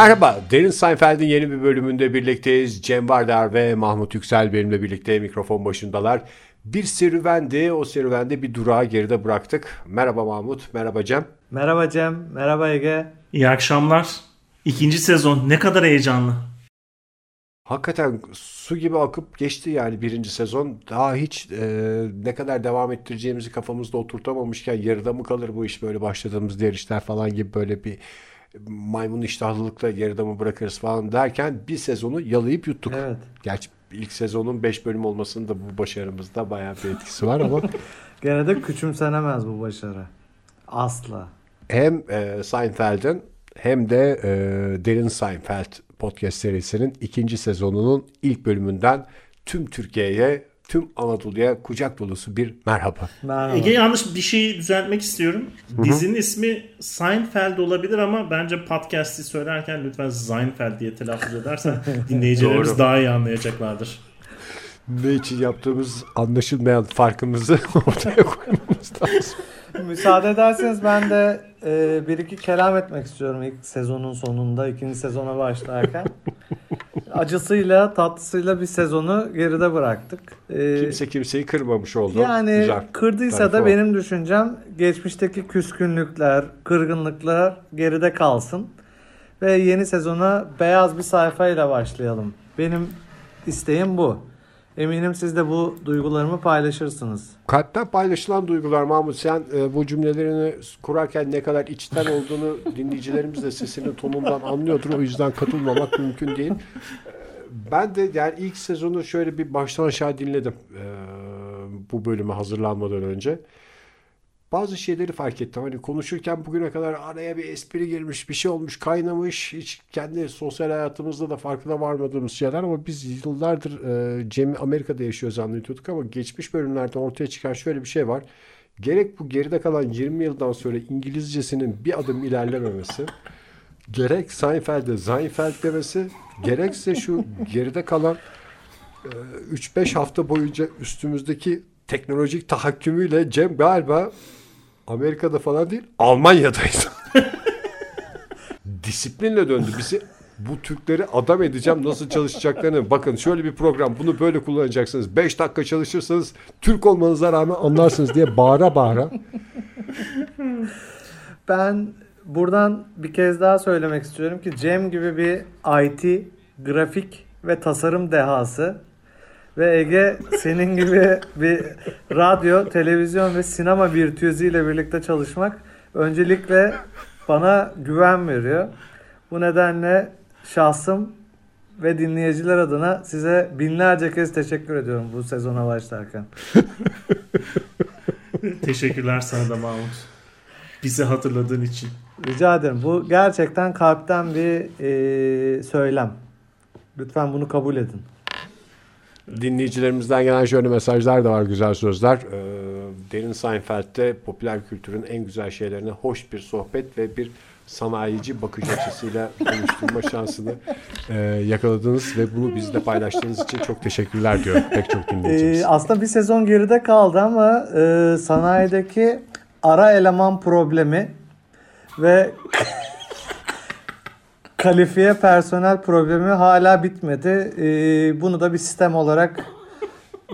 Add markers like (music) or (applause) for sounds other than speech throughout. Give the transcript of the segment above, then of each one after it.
Merhaba, Derin Seinfeld'in yeni bir bölümünde birlikteyiz. Cem Vardar ve Mahmut Yüksel benimle birlikte mikrofon başındalar. Bir serüvendi, o serüvende bir durağı geride bıraktık. Merhaba Mahmut, merhaba Cem. Merhaba Cem, merhaba Ege. İyi akşamlar. İkinci sezon ne kadar heyecanlı. Hakikaten su gibi akıp geçti yani birinci sezon. Daha hiç e, ne kadar devam ettireceğimizi kafamızda oturtamamışken yarıda mı kalır bu iş böyle başladığımız diğer işler falan gibi böyle bir maymun iştahlılıkla yarıda mı bırakırız falan derken bir sezonu yalayıp yuttuk. Evet. Gerçi ilk sezonun 5 bölüm olmasının da bu başarımızda bayağı bir etkisi var ama (laughs) Gene de küçümsenemez bu başarı. Asla. hem e, Seinfeld'in hem de e, Derin Seinfeld podcast serisinin ikinci sezonunun ilk bölümünden tüm Türkiye'ye, tüm Anadolu'ya kucak dolusu bir merhaba. Merhaba. Ege yanlış bir şeyi düzeltmek istiyorum. Dizinin ismi Seinfeld olabilir ama bence podcast'i söylerken lütfen Seinfeld diye telaffuz edersen (laughs) dinleyicilerimiz daha iyi anlayacaklardır. Ne için yaptığımız anlaşılmayan farkımızı (laughs) ortaya koymamız lazım. Müsaade ederseniz ben de e, bir iki kelam etmek istiyorum ilk sezonun sonunda, ikinci sezona başlarken. Acısıyla, tatlısıyla bir sezonu geride bıraktık. E, Kimse kimseyi kırmamış oldu. yani Güzel. kırdıysa da o. benim düşüncem geçmişteki küskünlükler, kırgınlıklar geride kalsın. Ve yeni sezona beyaz bir sayfayla başlayalım. Benim isteğim bu. Eminim siz de bu duygularımı paylaşırsınız. Kalpten paylaşılan duygular Mahmut sen e, bu cümlelerini kurarken ne kadar içten olduğunu (laughs) dinleyicilerimiz de sesinin tonundan anlıyordur. O yüzden katılmamak mümkün değil. E, Ben de yani ilk sezonu şöyle bir baştan aşağı dinledim e, bu bölüme hazırlanmadan önce. Bazı şeyleri fark ettim. Hani konuşurken bugüne kadar araya bir espri girmiş, bir şey olmuş, kaynamış. Hiç kendi sosyal hayatımızda da farkına varmadığımız şeyler ama biz yıllardır e, Cem Amerika'da yaşıyor zannediyorduk ama geçmiş bölümlerde ortaya çıkan şöyle bir şey var. Gerek bu geride kalan 20 yıldan sonra İngilizcesinin bir adım ilerlememesi, (laughs) gerek Seinfeld'e Seinfeld demesi, gerekse şu geride kalan e, 3-5 hafta boyunca üstümüzdeki teknolojik tahakkümüyle Cem galiba Amerika'da falan değil Almanya'daydı. (laughs) Disiplinle döndü bizi. Bu Türkleri adam edeceğim nasıl çalışacaklarını. Bakın şöyle bir program bunu böyle kullanacaksınız. 5 dakika çalışırsanız Türk olmanıza rağmen anlarsınız diye bağıra bağıra. Ben buradan bir kez daha söylemek istiyorum ki Cem gibi bir IT, grafik ve tasarım dehası ve Ege senin gibi bir radyo, televizyon ve sinema virtüözüyle birlikte çalışmak öncelikle bana güven veriyor. Bu nedenle şahsım ve dinleyiciler adına size binlerce kez teşekkür ediyorum bu sezona başlarken. (laughs) Teşekkürler sana da Mahmut. Bizi hatırladığın için. Rica ederim. Bu gerçekten kalpten bir e, söylem. Lütfen bunu kabul edin. Dinleyicilerimizden gelen şöyle mesajlar da var güzel sözler. Ee, Derin Seinfeld'de popüler kültürün en güzel şeylerini hoş bir sohbet ve bir sanayici bakış açısıyla (laughs) konuşturma şansını e, yakaladınız ve bunu bizle paylaştığınız için çok teşekkürler diyorum pek çok dinleyicimiz. E, aslında bir sezon geride kaldı ama e, sanayideki ara eleman problemi ve kalifiye personel problemi hala bitmedi. E, bunu da bir sistem olarak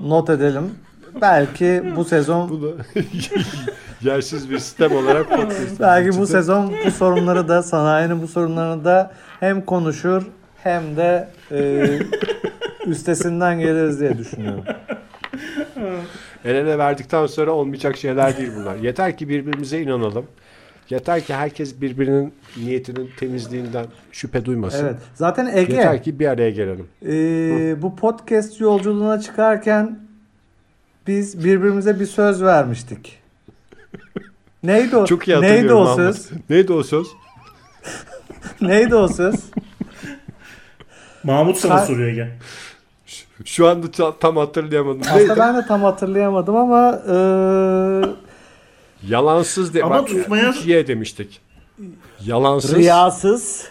not edelim. Belki bu sezon (laughs) yersiz bir sistem olarak belki bu sezon bu sorunları da sanayinin bu sorunlarını da hem konuşur hem de e, üstesinden geliriz diye düşünüyorum. El ele verdikten sonra olmayacak şeyler değil bunlar. Yeter ki birbirimize inanalım. Yeter ki herkes birbirinin niyetinin temizliğinden şüphe duymasın. Evet. Zaten Ege Yeter ki bir araya gelelim. Ee, bu podcast yolculuğuna çıkarken biz birbirimize bir söz vermiştik. Neydi o? Çok iyi Neydi hatırlıyorum. o Mahmut. söz? Neydi o söz? (laughs) Neydi o söz? Mahmut sana Ka- soruyor Ege. Şu anda ta- tam hatırlayamadım. Aslında Neydi? ben de tam hatırlayamadım ama e, Yalansız de. Ama Bak, tutmaya- üç Y demiştik. Yalansız. riyasız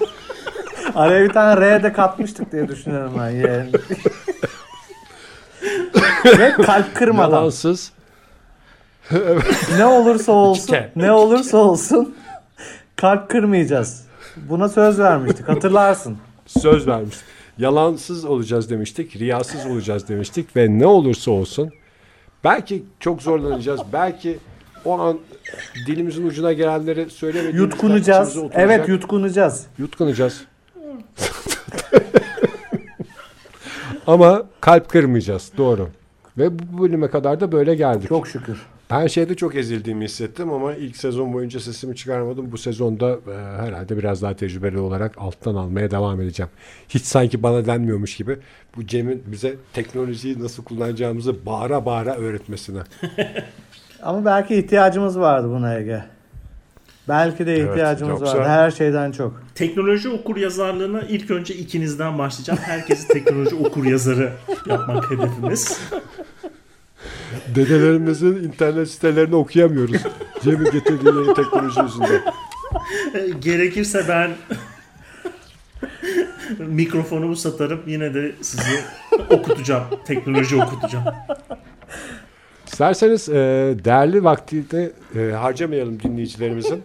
(laughs) Araya bir tane R de katmıştık diye düşünüyorum ben. Yani. (laughs) Ve kalp kırmadan. Yalansız. Ne olursa olsun, ne olursa olsun kalp kırmayacağız. Buna söz vermiştik hatırlarsın. Söz vermiştik. Yalansız olacağız demiştik, riyasız olacağız demiştik ve ne olursa olsun belki çok zorlanacağız, belki o an dilimizin ucuna gelenleri söylemediğimizden Yutkunacağız. Evet yutkunacağız. Yutkunacağız. (laughs) Ama kalp kırmayacağız. Doğru. Ve bu bölüme kadar da böyle geldik. Çok şükür. Ben şeyde çok ezildiğimi hissettim ama ilk sezon boyunca sesimi çıkarmadım. Bu sezonda e, herhalde biraz daha tecrübeli olarak alttan almaya devam edeceğim. Hiç sanki bana denmiyormuş gibi bu Cem'in bize teknolojiyi nasıl kullanacağımızı bağıra bağıra öğretmesine. (laughs) Ama belki ihtiyacımız vardı buna Ege. Belki de Evet, ihtiyacımız yoksa- vardı her şeyden çok. Teknoloji okur yazarlığına ilk önce ikinizden başlayacağım. Herkesi teknoloji okur yazarı yapmak hedefimiz. (laughs) Dedelerimizin internet sitelerini okuyamıyoruz. Cem'in getirdiği yeni teknoloji yüzünden. Gerekirse ben mikrofonumu satarım yine de sizi okutacağım. Teknoloji okutacağım. İsterseniz e, değerli vaktini e, harcamayalım dinleyicilerimizin.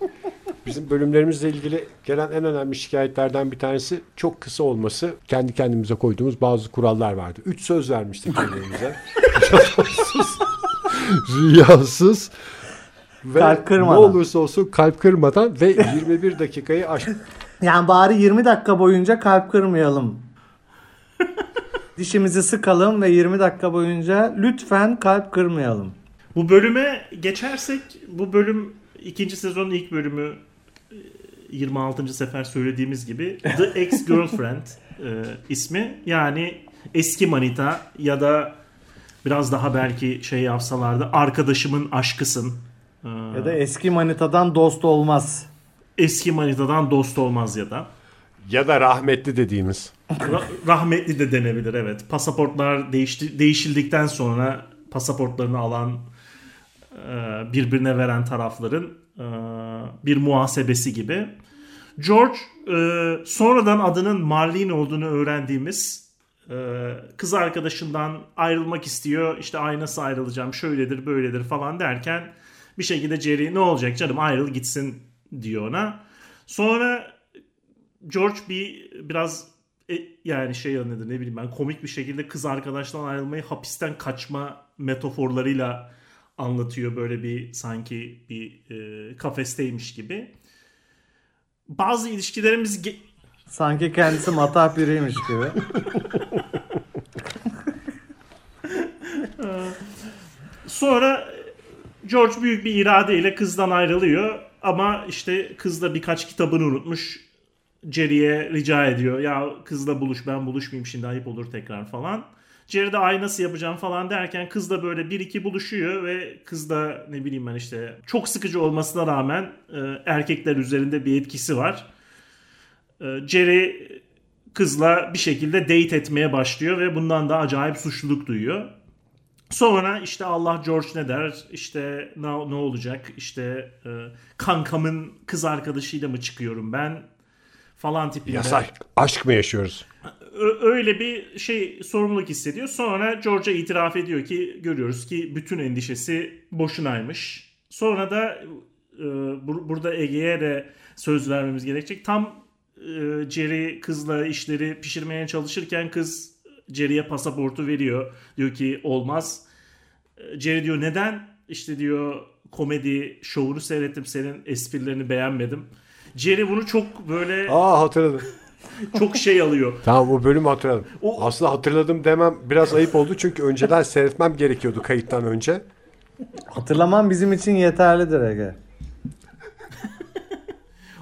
Bizim bölümlerimizle ilgili gelen en önemli şikayetlerden bir tanesi çok kısa olması. Kendi kendimize koyduğumuz bazı kurallar vardı. Üç söz vermiştik kendimize. Yalansız, (laughs) (laughs) riyasız ve Kalp ne kırmadan. olursa olsun kalp kırmadan ve 21 dakikayı aş Yani bari 20 dakika boyunca kalp kırmayalım. Dişimizi sıkalım ve 20 dakika boyunca lütfen kalp kırmayalım. Bu bölüme geçersek bu bölüm ikinci sezonun ilk bölümü 26. sefer söylediğimiz gibi The (laughs) Ex-Girlfriend e, ismi. Yani eski manita ya da biraz daha belki şey yapsalardı arkadaşımın aşkısın. E, Ya da eski manitadan dost olmaz. eski manitadan dost olmaz ya da. ya da rahmetli dediğimiz. Ra- rahmetli de denebilir evet. Pasaportlar değişti, değişildikten sonra pasaportlarını alan e, birbirine veren tarafların e, bir muhasebesi gibi. George e, sonradan adının Marlene olduğunu öğrendiğimiz e, kız arkadaşından ayrılmak istiyor. İşte ay nasıl ayrılacağım şöyledir böyledir falan derken bir şekilde Jerry ne olacak canım ayrıl gitsin diyor ona. Sonra George bir biraz e, yani şey nedir ne bileyim ben komik bir şekilde kız arkadaştan ayrılmayı hapisten kaçma metaforlarıyla anlatıyor böyle bir sanki bir e, kafesteymiş gibi. Bazı ilişkilerimiz ge- Sanki kendisi matah biriymiş gibi. (laughs) Sonra George büyük bir iradeyle kızdan ayrılıyor ama işte kız da birkaç kitabını unutmuş. Jerry'e rica ediyor. Ya kızla buluş ben buluşmayayım şimdi ayıp olur tekrar falan. Jerry de ay nasıl yapacağım falan derken kız da böyle bir iki buluşuyor ve kız da ne bileyim ben işte çok sıkıcı olmasına rağmen e, erkekler üzerinde bir etkisi var. E, Jerry kızla bir şekilde date etmeye başlıyor ve bundan da acayip suçluluk duyuyor. Sonra işte Allah George ne der işte ne, ne olacak işte e, kankamın kız arkadaşıyla mı çıkıyorum ben falan tipinde. Yasak. Aşk mı yaşıyoruz? Öyle bir şey sorumluluk hissediyor. Sonra George'a itiraf ediyor ki görüyoruz ki bütün endişesi boşunaymış. Sonra da e, bur- burada Ege'ye de söz vermemiz gerekecek. Tam e, Jerry kızla işleri pişirmeye çalışırken kız Jerry'e pasaportu veriyor. Diyor ki olmaz. E, Jerry diyor neden? İşte diyor komedi şovunu seyrettim senin esprilerini beğenmedim. Jerry bunu çok böyle Aa hatırladım. (laughs) çok şey alıyor. Tamam o bölümü hatırladım. O- Aslında hatırladım demem biraz ayıp oldu çünkü önceden seyretmem gerekiyordu kayıttan önce. Hatırlamam bizim için yeterlidir Ege.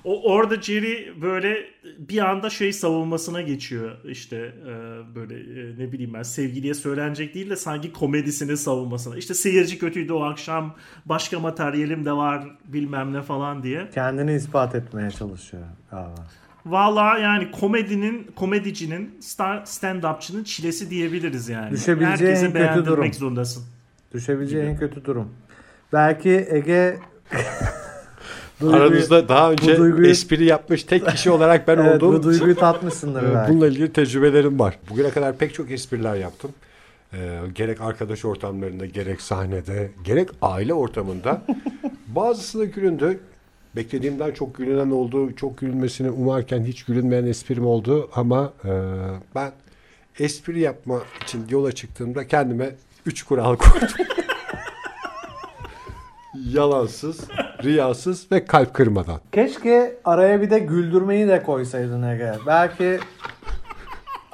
O orada Jerry böyle bir anda şey savunmasına geçiyor işte e, böyle e, ne bileyim ben sevgiliye söylenecek değil de sanki komedisini savunmasına. İşte seyirci kötüydü o akşam başka materyalim de var bilmem ne falan diye. Kendini ispat etmeye çalışıyor galiba. Valla yani komedinin komedicinin stand-upçının çilesi diyebiliriz yani. Düşebileceği en Herkese kötü durum. zorundasın. Düşebileceği en kötü durum. Belki Ege (laughs) Duyguyu- Aranızda daha önce duyguyu- espri yapmış tek kişi olarak ben (laughs) evet, olduğum bu duyguyu tatmışsındır e, belki. bununla ilgili tecrübelerim var. Bugüne kadar pek çok espriler yaptım. E, gerek arkadaş ortamlarında, gerek sahnede, gerek aile ortamında. (laughs) Bazısına gülündü, beklediğimden çok gülünen oldu. Çok gülünmesini umarken hiç gülünmeyen esprim oldu. Ama e, ben espri yapma için yola çıktığımda kendime üç kural koydum. (laughs) Yalansız, riyasız ve kalp kırmadan. Keşke araya bir de güldürmeyi de koysaydın Ege. Belki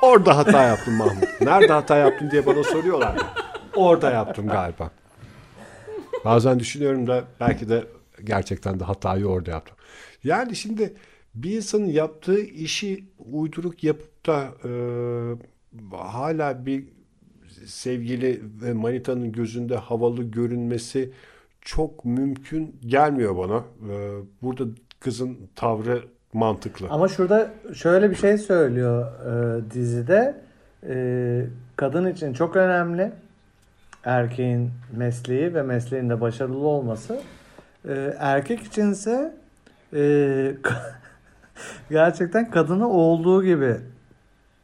Orada hata yaptım Mahmut. Nerede hata yaptın diye bana soruyorlar. Orada yaptım galiba. Bazen düşünüyorum da belki de gerçekten de hatayı orada yaptım. Yani şimdi bir insanın yaptığı işi uyduruk yapıp da e, hala bir sevgili ve manitanın gözünde havalı görünmesi çok mümkün gelmiyor bana. E, burada kızın tavrı mantıklı. Ama şurada şöyle bir şey söylüyor e, dizide. E, kadın için çok önemli. Erkeğin mesleği ve mesleğinde başarılı olması. E, erkek içinse e, (laughs) gerçekten kadını olduğu gibi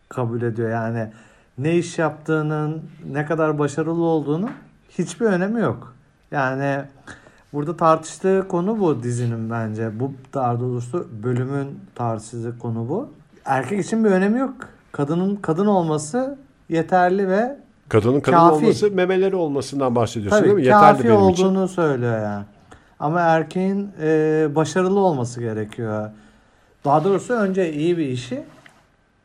kabul ediyor. Yani ne iş yaptığının, ne kadar başarılı olduğunu hiçbir önemi yok. Yani burada tartıştığı konu bu dizinin bence. Bu daha doğrusu bölümün tartıştığı konu bu. Erkek için bir önemi yok. Kadının kadın olması yeterli ve Kadının kadın Kafi. olması, memeleri olmasından bahsediyorsun değil mi? tabii Yeterli benim olduğunu için. söylüyor yani. Ama erkeğin e, başarılı olması gerekiyor. Daha doğrusu önce iyi bir işi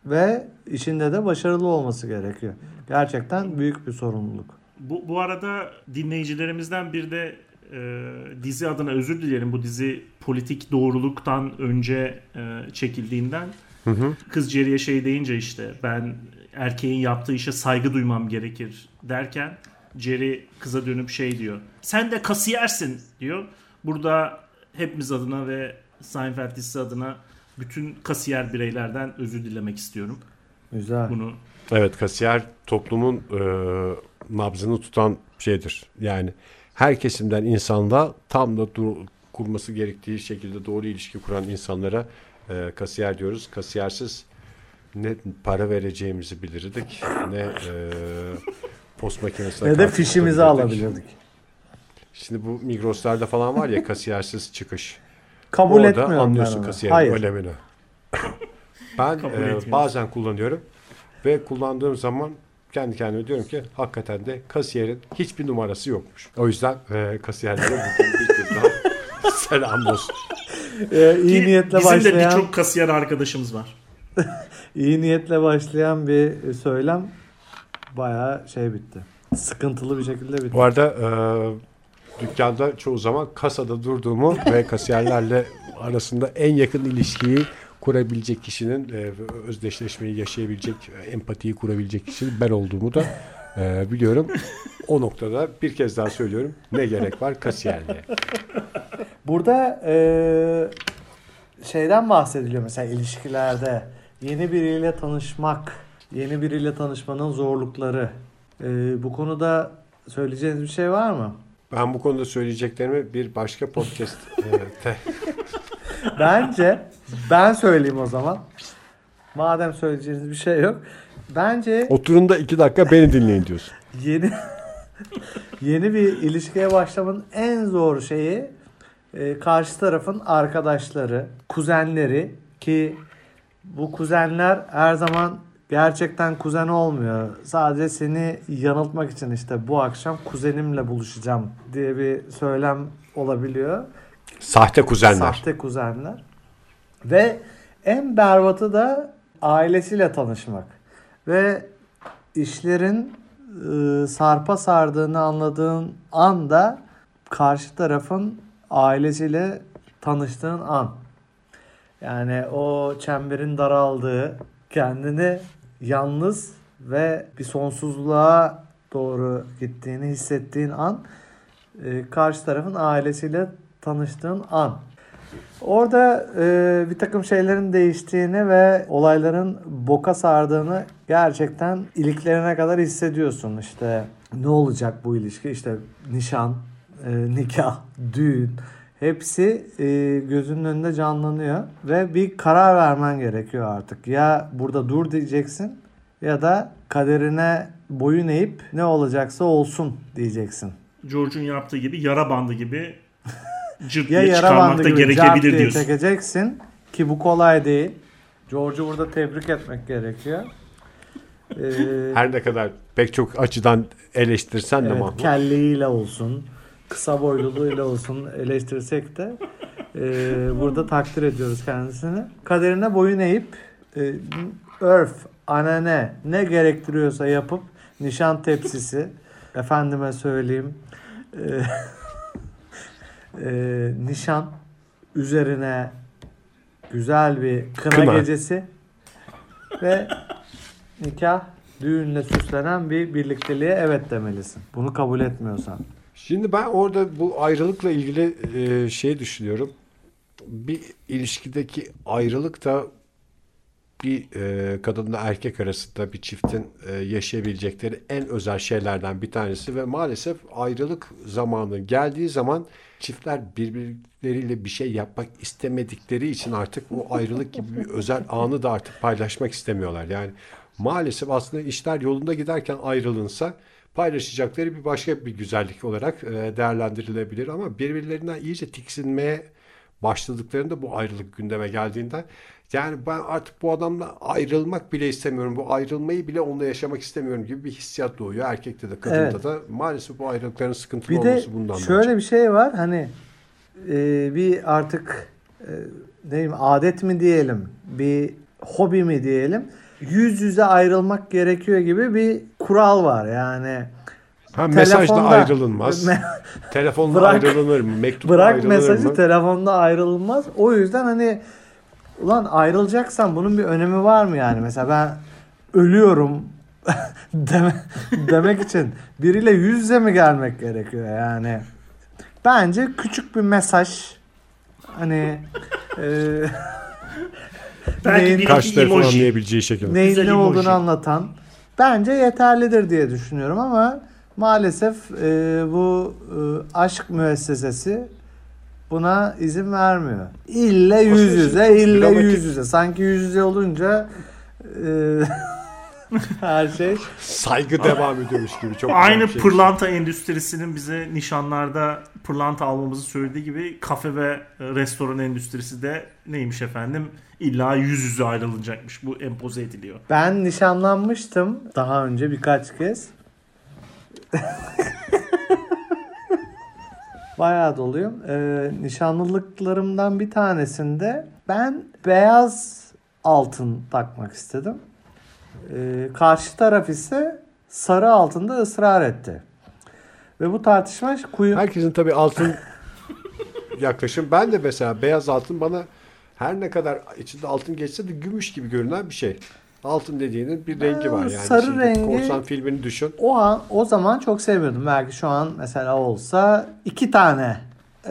ve işinde de başarılı olması gerekiyor. Gerçekten büyük bir sorumluluk. Bu, bu arada dinleyicilerimizden bir de e, dizi adına özür dilerim. Bu dizi politik doğruluktan önce e, çekildiğinden. Kız Jerry'e şey deyince işte ben erkeğin yaptığı işe saygı duymam gerekir derken Jerry kıza dönüp şey diyor. Sen de kasiyersin diyor. Burada hepimiz adına ve Seinfeld dizisi adına bütün kasiyer bireylerden özür dilemek istiyorum. Güzel. Bunu Evet kasiyer toplumun e, nabzını tutan şeydir. Yani her kesimden insanla tam da dur, kurması gerektiği şekilde doğru ilişki kuran insanlara e, kasiyer diyoruz. Kasiyersiz ne para vereceğimizi bilirdik ne e, post makinesine da kart fişimizi alabilirdik. Şimdi bu Migros'larda falan var ya kasiyersiz çıkış. Kabul Orada etmiyorum ben anlıyorsun onu. kasiyerin Hayır. önemini. Ben Kabul e, bazen kullanıyorum ve kullandığım zaman kendi kendime diyorum ki hakikaten de kasiyerin hiçbir numarası yokmuş. O yüzden e, kasiyerlere bugün bir kez daha (laughs) selam olsun. Ee, iyi Ki niyetle bizim de başlayan birçok kasiyer arkadaşımız var. (laughs) iyi niyetle başlayan bir söylem bayağı şey bitti. Sıkıntılı bir şekilde bitti. Bu arada e, dükkanda çoğu zaman kasada durduğumu ve kasiyerlerle arasında en yakın ilişkiyi kurabilecek kişinin e, özdeşleşmeyi yaşayabilecek, e, empatiyi kurabilecek kişinin ben olduğumu da e, biliyorum. O noktada bir kez daha söylüyorum. Ne gerek var kasiyerliğe? Burada eee, şeyden bahsediliyor mesela ilişkilerde yeni biriyle tanışmak, yeni biriyle tanışmanın zorlukları. Eee, bu konuda söyleyeceğiniz bir şey var mı? Ben bu konuda söyleyeceklerimi bir başka podcast e, Bence ben söyleyeyim o zaman. Madem söyleyeceğiniz bir şey yok. Bence oturun da iki dakika beni dinleyin diyorsun. yeni yeni bir ilişkiye başlamanın en zor şeyi e, karşı tarafın arkadaşları, kuzenleri ki bu kuzenler her zaman gerçekten kuzen olmuyor. Sadece seni yanıltmak için işte bu akşam kuzenimle buluşacağım diye bir söylem olabiliyor. Sahte kuzenler. Sahte kuzenler. Ve en berbatı da ailesiyle tanışmak. Ve işlerin e, sarpa sardığını anladığın anda karşı tarafın ailesiyle tanıştığın an. Yani o çemberin daraldığı, kendini yalnız ve bir sonsuzluğa doğru gittiğini hissettiğin an e, karşı tarafın ailesiyle tanıştığın an. Orada e, bir takım şeylerin değiştiğini ve olayların boka sardığını gerçekten iliklerine kadar hissediyorsun. İşte ne olacak bu ilişki? İşte nişan, e, nikah, düğün hepsi e, gözünün önünde canlanıyor ve bir karar vermen gerekiyor artık. Ya burada dur diyeceksin ya da kaderine boyun eğip ne olacaksa olsun diyeceksin. George'un yaptığı gibi yara bandı gibi cırt ya yara bandı da gibi gerekebilir diye diyorsun. çekeceksin ki bu kolay değil. George'u burada tebrik etmek gerekiyor. Ee, Her ne kadar pek çok açıdan eleştirsen de evet, Mahmut. kelliğiyle olsun, kısa boyluluğuyla olsun eleştirsek de e, burada takdir ediyoruz kendisini. Kaderine boyun eğip e, örf, anane ne gerektiriyorsa yapıp nişan tepsisi efendime söyleyeyim e, e, nişan üzerine güzel bir kına, Kına. gecesi ve nikah düğünle süslenen bir birlikteliğe evet demelisin. Bunu kabul etmiyorsan. Şimdi ben orada bu ayrılıkla ilgili e, şey düşünüyorum. Bir ilişkideki ayrılık da bir e, kadınla erkek arasında bir çiftin e, yaşayabilecekleri en özel şeylerden bir tanesi ve maalesef ayrılık zamanı geldiği zaman çiftler birbirleriyle bir şey yapmak istemedikleri için artık o ayrılık gibi bir özel anı da artık paylaşmak istemiyorlar. Yani maalesef aslında işler yolunda giderken ayrılınsa paylaşacakları bir başka bir güzellik olarak değerlendirilebilir ama birbirlerinden iyice tiksinmeye başladıklarında bu ayrılık gündeme geldiğinde yani ben artık bu adamla ayrılmak bile istemiyorum. Bu ayrılmayı bile onunla yaşamak istemiyorum gibi bir hissiyat doğuyor. Erkekte de kadında Evet. da maalesef bu ayrılıkların sıkıntılı Bir de olması bundan şöyle bir şey var hani e, bir artık e, ne diyeyim adet mi diyelim bir hobi mi diyelim yüz yüze ayrılmak gerekiyor gibi bir kural var yani. Ha, mesajla Telefonda- ayrılınmaz. Me- (laughs) Telefonla Bırak- ayrılınır mı? Mektupla Bırak ayrılınır mesajı mı? telefonda ayrılmaz. O yüzden hani ulan ayrılacaksan bunun bir önemi var mı yani? Mesela ben ölüyorum (laughs) deme, demek için biriyle yüz yüze mi gelmek gerekiyor yani? Bence küçük bir mesaj hani e, Belki neyin, tarafın emoji. anlayabileceği şekilde. neyin ne emoji. olduğunu anlatan bence yeterlidir diye düşünüyorum ama maalesef e, bu e, aşk müessesesi buna izin vermiyor. İlle yüz Aslında yüze, ille yüz yüze. Sanki yüz yüze olunca e, (laughs) her şey Saygı devam ediyormuş gibi. Çok Aynı şey. pırlanta endüstrisinin bize nişanlarda pırlanta almamızı söylediği gibi kafe ve e, restoran endüstrisi de neymiş efendim? İlla yüz yüze ayrılacakmış. Bu empoze ediliyor. Ben nişanlanmıştım daha önce birkaç kez. (laughs) Bayağı doluyum. Ee, nişanlılıklarımdan bir tanesinde ben beyaz altın takmak istedim. Ee, karşı taraf ise sarı altında ısrar etti. Ve bu tartışma kuyu... Herkesin tabii altın yaklaşım. Ben de mesela beyaz altın bana her ne kadar içinde altın geçse de gümüş gibi görünen bir şey. Altın dediğinin bir rengi var yani. sarı Şimdi rengi- Korsan filmini düşün. O an o zaman çok sevmiyordum. Belki şu an mesela olsa iki tane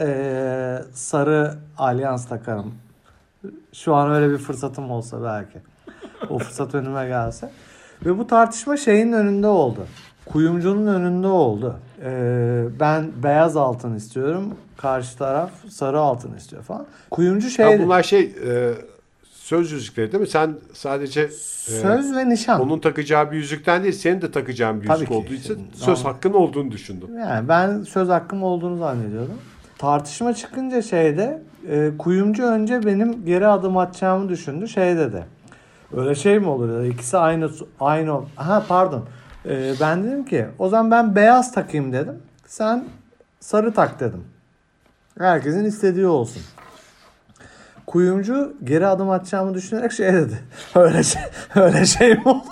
eee, sarı alyans takarım. Şu an öyle bir fırsatım olsa belki. O fırsat (laughs) önüme gelse. Ve bu tartışma şeyin önünde oldu. Kuyumcunun önünde oldu. Eee, ben beyaz altın istiyorum. Karşı taraf sarı altın istiyor falan. Kuyumcu şey bunlar şey e, söz yüzükleri değil mi? Sen sadece e, söz ve nişan. onun takacağı bir yüzükten değil senin de takacağın bir Tabii yüzük ki. olduğu için Şimdi, söz ama- hakkın olduğunu düşündüm. Yani ben söz hakkım olduğunu zannediyordum. Tartışma çıkınca şeyde e, kuyumcu önce benim geri adım atacağımı düşündü. Şey dedi. Öyle şey mi olur? ya? İkisi aynı aynı. Ha pardon. E, ben dedim ki o zaman ben beyaz takayım dedim. Sen sarı tak dedim. Herkesin istediği olsun. Kuyumcu geri adım atacağımı düşünerek şey dedi. (laughs) Öyle şey, öyle şey mi olur? (laughs)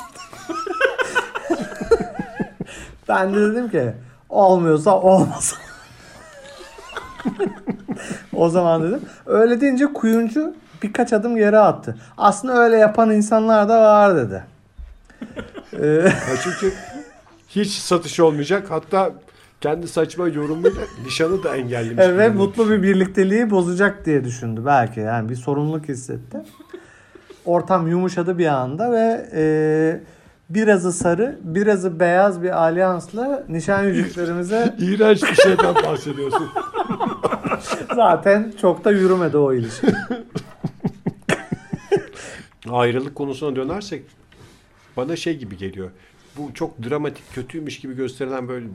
Ben de dedim ki olmuyorsa olmasın. (laughs) o zaman dedim. Öyle deyince kuyumcu birkaç adım geri attı. Aslında öyle yapan insanlar da var dedi. Çünkü hiç satış olmayacak. Hatta kendi saçma yorumuyla nişanı da engellemiş. Evet mutlu bir birlikteliği bozacak diye düşündü belki. Yani bir sorumluluk hissetti. Ortam yumuşadı bir anda ve e, birazı sarı, birazı beyaz bir alyansla nişan yüzüklerimize (laughs) İğrenç bir şeyden bahsediyorsun. (laughs) zaten çok da yürümedi o ilişki. Ayrılık konusuna dönersek bana şey gibi geliyor. Bu çok dramatik, kötüymüş gibi gösterilen böyle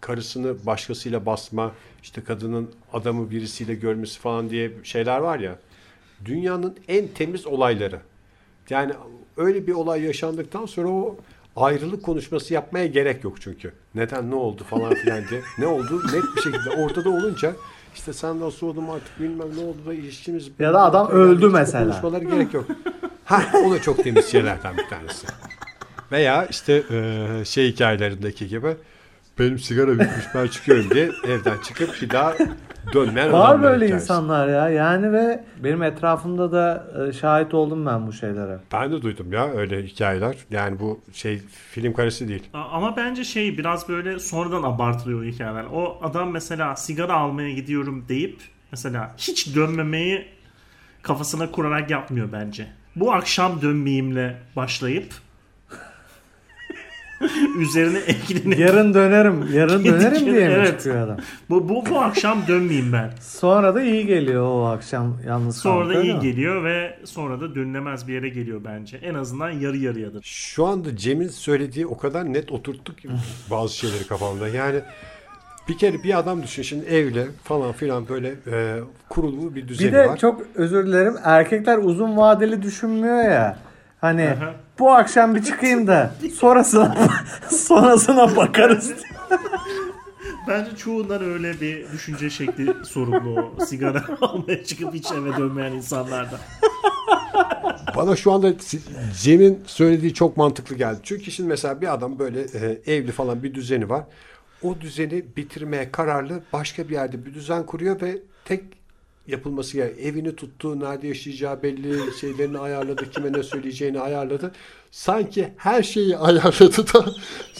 karısını başkasıyla basma, işte kadının adamı birisiyle görmesi falan diye şeyler var ya. Dünyanın en temiz olayları. Yani öyle bir olay yaşandıktan sonra o ayrılık konuşması yapmaya gerek yok çünkü. Neden ne oldu falan filan diye. Ne oldu net bir şekilde ortada olunca işte sen nasıl oldun artık bilmem ne oldu da ilişkimiz. Ya da adam öldü mesela. Konuşmaları gerek yok. Ha o da çok temiz şeylerden bir tanesi. Veya işte e, şey hikayelerindeki gibi benim sigara bitmiş ben çıkıyorum diye evden çıkıp bir daha dönmeyen Var böyle hikayesi. insanlar ya. Yani ve benim etrafımda da e, şahit oldum ben bu şeylere. Ben de duydum ya öyle hikayeler. Yani bu şey film karesi değil. Ama bence şey biraz böyle sonradan abartılıyor hikayeler. O adam mesela sigara almaya gidiyorum deyip mesela hiç dönmemeyi kafasına kurarak yapmıyor bence. Bu akşam dönmeyimle başlayıp (laughs) üzerine eklenip Yarın dönerim, yarın dönerim diye mi Evet. çıkıyor adam? bu, bu, bu akşam dönmeyeyim ben. Sonra da iyi geliyor o akşam yalnız Sonra da iyi mi? geliyor ve sonra da dönülemez bir yere geliyor bence. En azından yarı yarıyadır. Şu anda Cem'in söylediği o kadar net oturttuk ki (laughs) bazı şeyleri kafamda. Yani bir kere bir adam düşün şimdi evli falan filan böyle e, kurulu bir düzeni Bir de var. çok özür dilerim erkekler uzun vadeli düşünmüyor ya. Hani Aha. Bu akşam bir çıkayım da sonrasına (laughs) sonrasına bakarız. Bence çoğundan öyle bir düşünce şekli sorumlu o sigara (laughs) almaya çıkıp hiç eve dönmeyen insanlardan. Bana şu anda Cem'in söylediği çok mantıklı geldi. Çünkü şimdi mesela bir adam böyle e, evli falan bir düzeni var. O düzeni bitirmeye kararlı başka bir yerde bir düzen kuruyor ve tek yapılması gereken evini tuttu, nerede yaşayacağı belli şeylerini ayarladı, kime ne söyleyeceğini ayarladı. Sanki her şeyi ayarladı da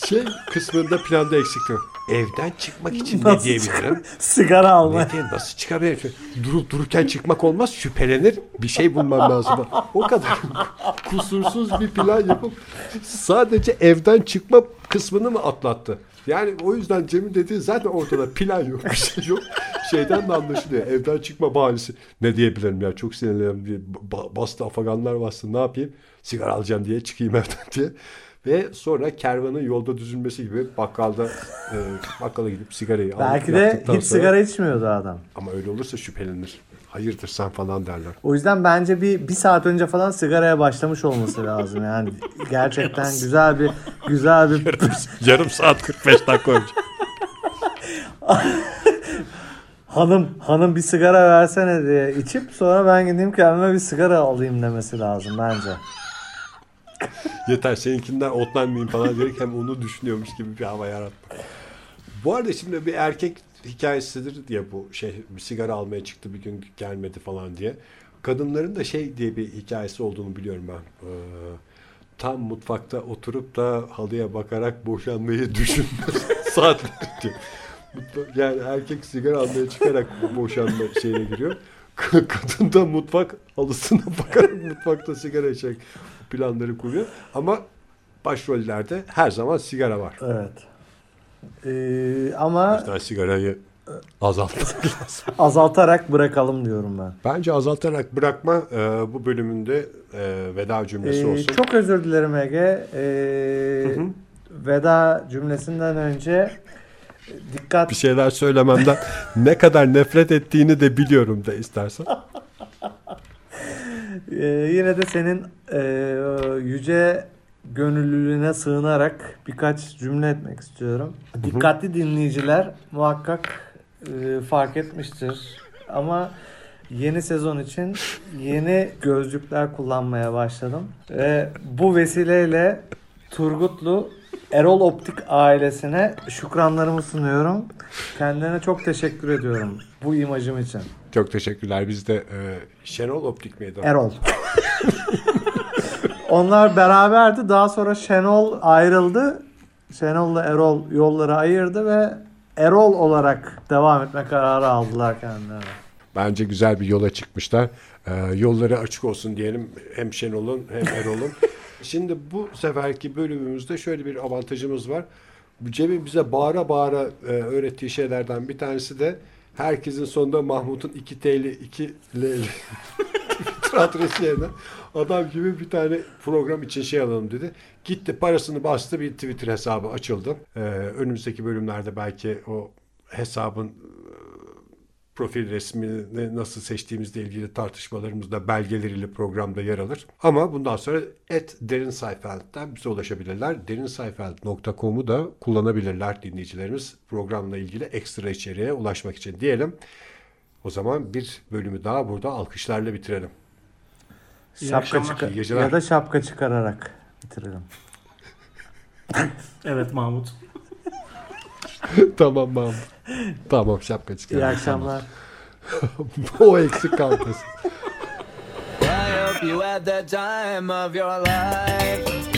şey kısmında planda eksikti. Evden çıkmak için ne Nasıl diyebilirim? Sigara alma. Ne diye nasıl çıkabilir? Durup dururken çıkmak olmaz. Şüphelenir. Bir şey bulmam lazım. O kadar kusursuz bir plan yapıp sadece evden çıkma kısmını mı atlattı? Yani o yüzden Cem'in dediği zaten ortada plan yok. Bir şey yok. Şeyden de anlaşılıyor. Evden çıkma bahanesi. Ne diyebilirim ya? Çok sinirliyim diye. Ba- bastı Afaganlar bastı. Ne yapayım? Sigara alacağım diye çıkayım evden diye. Ve sonra kervanın yolda düzülmesi gibi bakkalda e, bakkala gidip sigarayı alıp Belki de hiç sonra- sigara içmiyordu adam. ama öyle olursa şüphelenir. Hayırdır sen falan derler. O yüzden bence bir bir saat önce falan sigaraya başlamış olması lazım yani gerçekten (laughs) güzel bir güzel bir Yarım saat 45 dakika önce. (laughs) hanım hanım bir sigara versene diye içip sonra ben gideyim kendime bir sigara alayım demesi lazım bence. Yeter seninkinden otlanmayayım falan diyerek hem onu düşünüyormuş gibi bir hava yaratma. Bu arada şimdi bir erkek hikayesidir diye bu şey bir sigara almaya çıktı bir gün gelmedi falan diye. Kadınların da şey diye bir hikayesi olduğunu biliyorum ben. Ee, tam mutfakta oturup da halıya bakarak boşanmayı düşünmesi (laughs) saatlerce. Yani erkek sigara almaya çıkarak boşanma şeyine giriyor. Kadın da mutfak halısına (laughs) bakarak mutfakta sigara içerek planları kuruyor. Ama başrollerde her zaman sigara var. Evet. Ee, ama İşte sigarayı azaltmak lazım. (laughs) azaltarak bırakalım diyorum ben. Bence azaltarak bırakma e, bu bölümünde e, veda cümlesi Ee, olsun. çok özür dilerim Ege. Hı hı. veda cümlesinden önce dikkat Bir şeyler söylememden (laughs) ne kadar nefret ettiğini de biliyorum da istersen. Ee, yine de senin e, yüce gönüllülüğüne sığınarak birkaç cümle etmek istiyorum. Dikkatli dinleyiciler muhakkak e, fark etmiştir. Ama yeni sezon için yeni gözlükler kullanmaya başladım. Ve bu vesileyle Turgutlu Erol Optik ailesine şükranlarımı sunuyorum. Kendilerine çok teşekkür ediyorum bu imajım için. Çok teşekkürler. Biz de e, Şenol Optik miydi? Erol. (laughs) Onlar beraberdi. Daha sonra Şenol ayrıldı. Şenol'la Erol yolları ayırdı ve Erol olarak devam etme kararı aldılar kendilerine. Bence güzel bir yola çıkmışlar. E, yolları açık olsun diyelim hem Şenol'un hem Erol'un. (laughs) Şimdi bu seferki bölümümüzde şöyle bir avantajımız var. Cem'in bize bağıra bağıra e, öğrettiği şeylerden bir tanesi de herkesin sonunda Mahmut'un 2 TL 2 L adresi yerine Adam gibi bir tane program için şey alalım dedi. Gitti parasını bastı bir Twitter hesabı açıldı. Ee, önümüzdeki bölümlerde belki o hesabın e, profil resmini nasıl seçtiğimizle ilgili tartışmalarımızda belgeleriyle programda yer alır. Ama bundan sonra et Derin Seyfeld'den bize ulaşabilirler. Derinseyfeld.com'u da kullanabilirler dinleyicilerimiz programla ilgili ekstra içeriğe ulaşmak için diyelim. O zaman bir bölümü daha burada alkışlarla bitirelim. Şapka çıkar ya da şapka çıkararak bitirelim. Evet Mahmut. tamam Mahmut. Tamam şapka çıkar. İyi akşamlar. (laughs) o eksik kalmasın. I hope you had the time of your life.